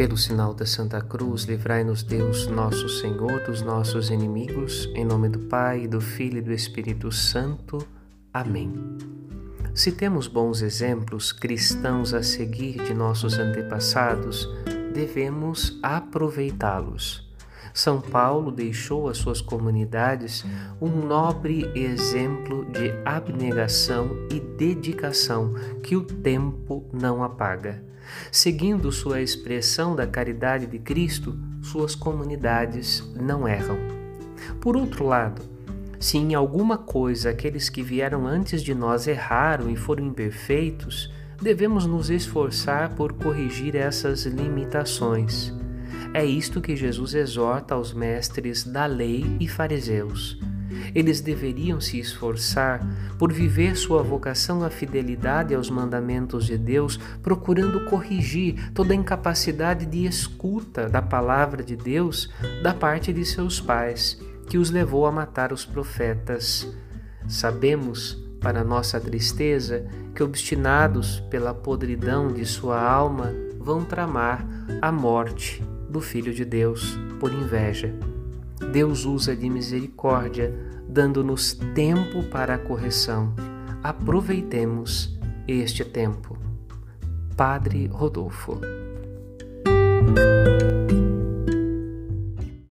Pelo sinal da Santa Cruz, livrai-nos Deus, nosso Senhor, dos nossos inimigos, em nome do Pai, do Filho e do Espírito Santo. Amém. Se temos bons exemplos cristãos a seguir de nossos antepassados, devemos aproveitá-los. São Paulo deixou às suas comunidades um nobre exemplo de abnegação e dedicação que o tempo não apaga. Seguindo sua expressão da caridade de Cristo, suas comunidades não erram. Por outro lado, se em alguma coisa aqueles que vieram antes de nós erraram e foram imperfeitos, devemos nos esforçar por corrigir essas limitações. É isto que Jesus exorta aos mestres da lei e fariseus. Eles deveriam se esforçar por viver sua vocação à fidelidade aos mandamentos de Deus, procurando corrigir toda a incapacidade de escuta da palavra de Deus da parte de seus pais, que os levou a matar os profetas. Sabemos, para nossa tristeza, que obstinados pela podridão de sua alma, vão tramar a morte do Filho de Deus por inveja. Deus usa de misericórdia, dando-nos tempo para a correção. Aproveitemos este tempo. Padre Rodolfo.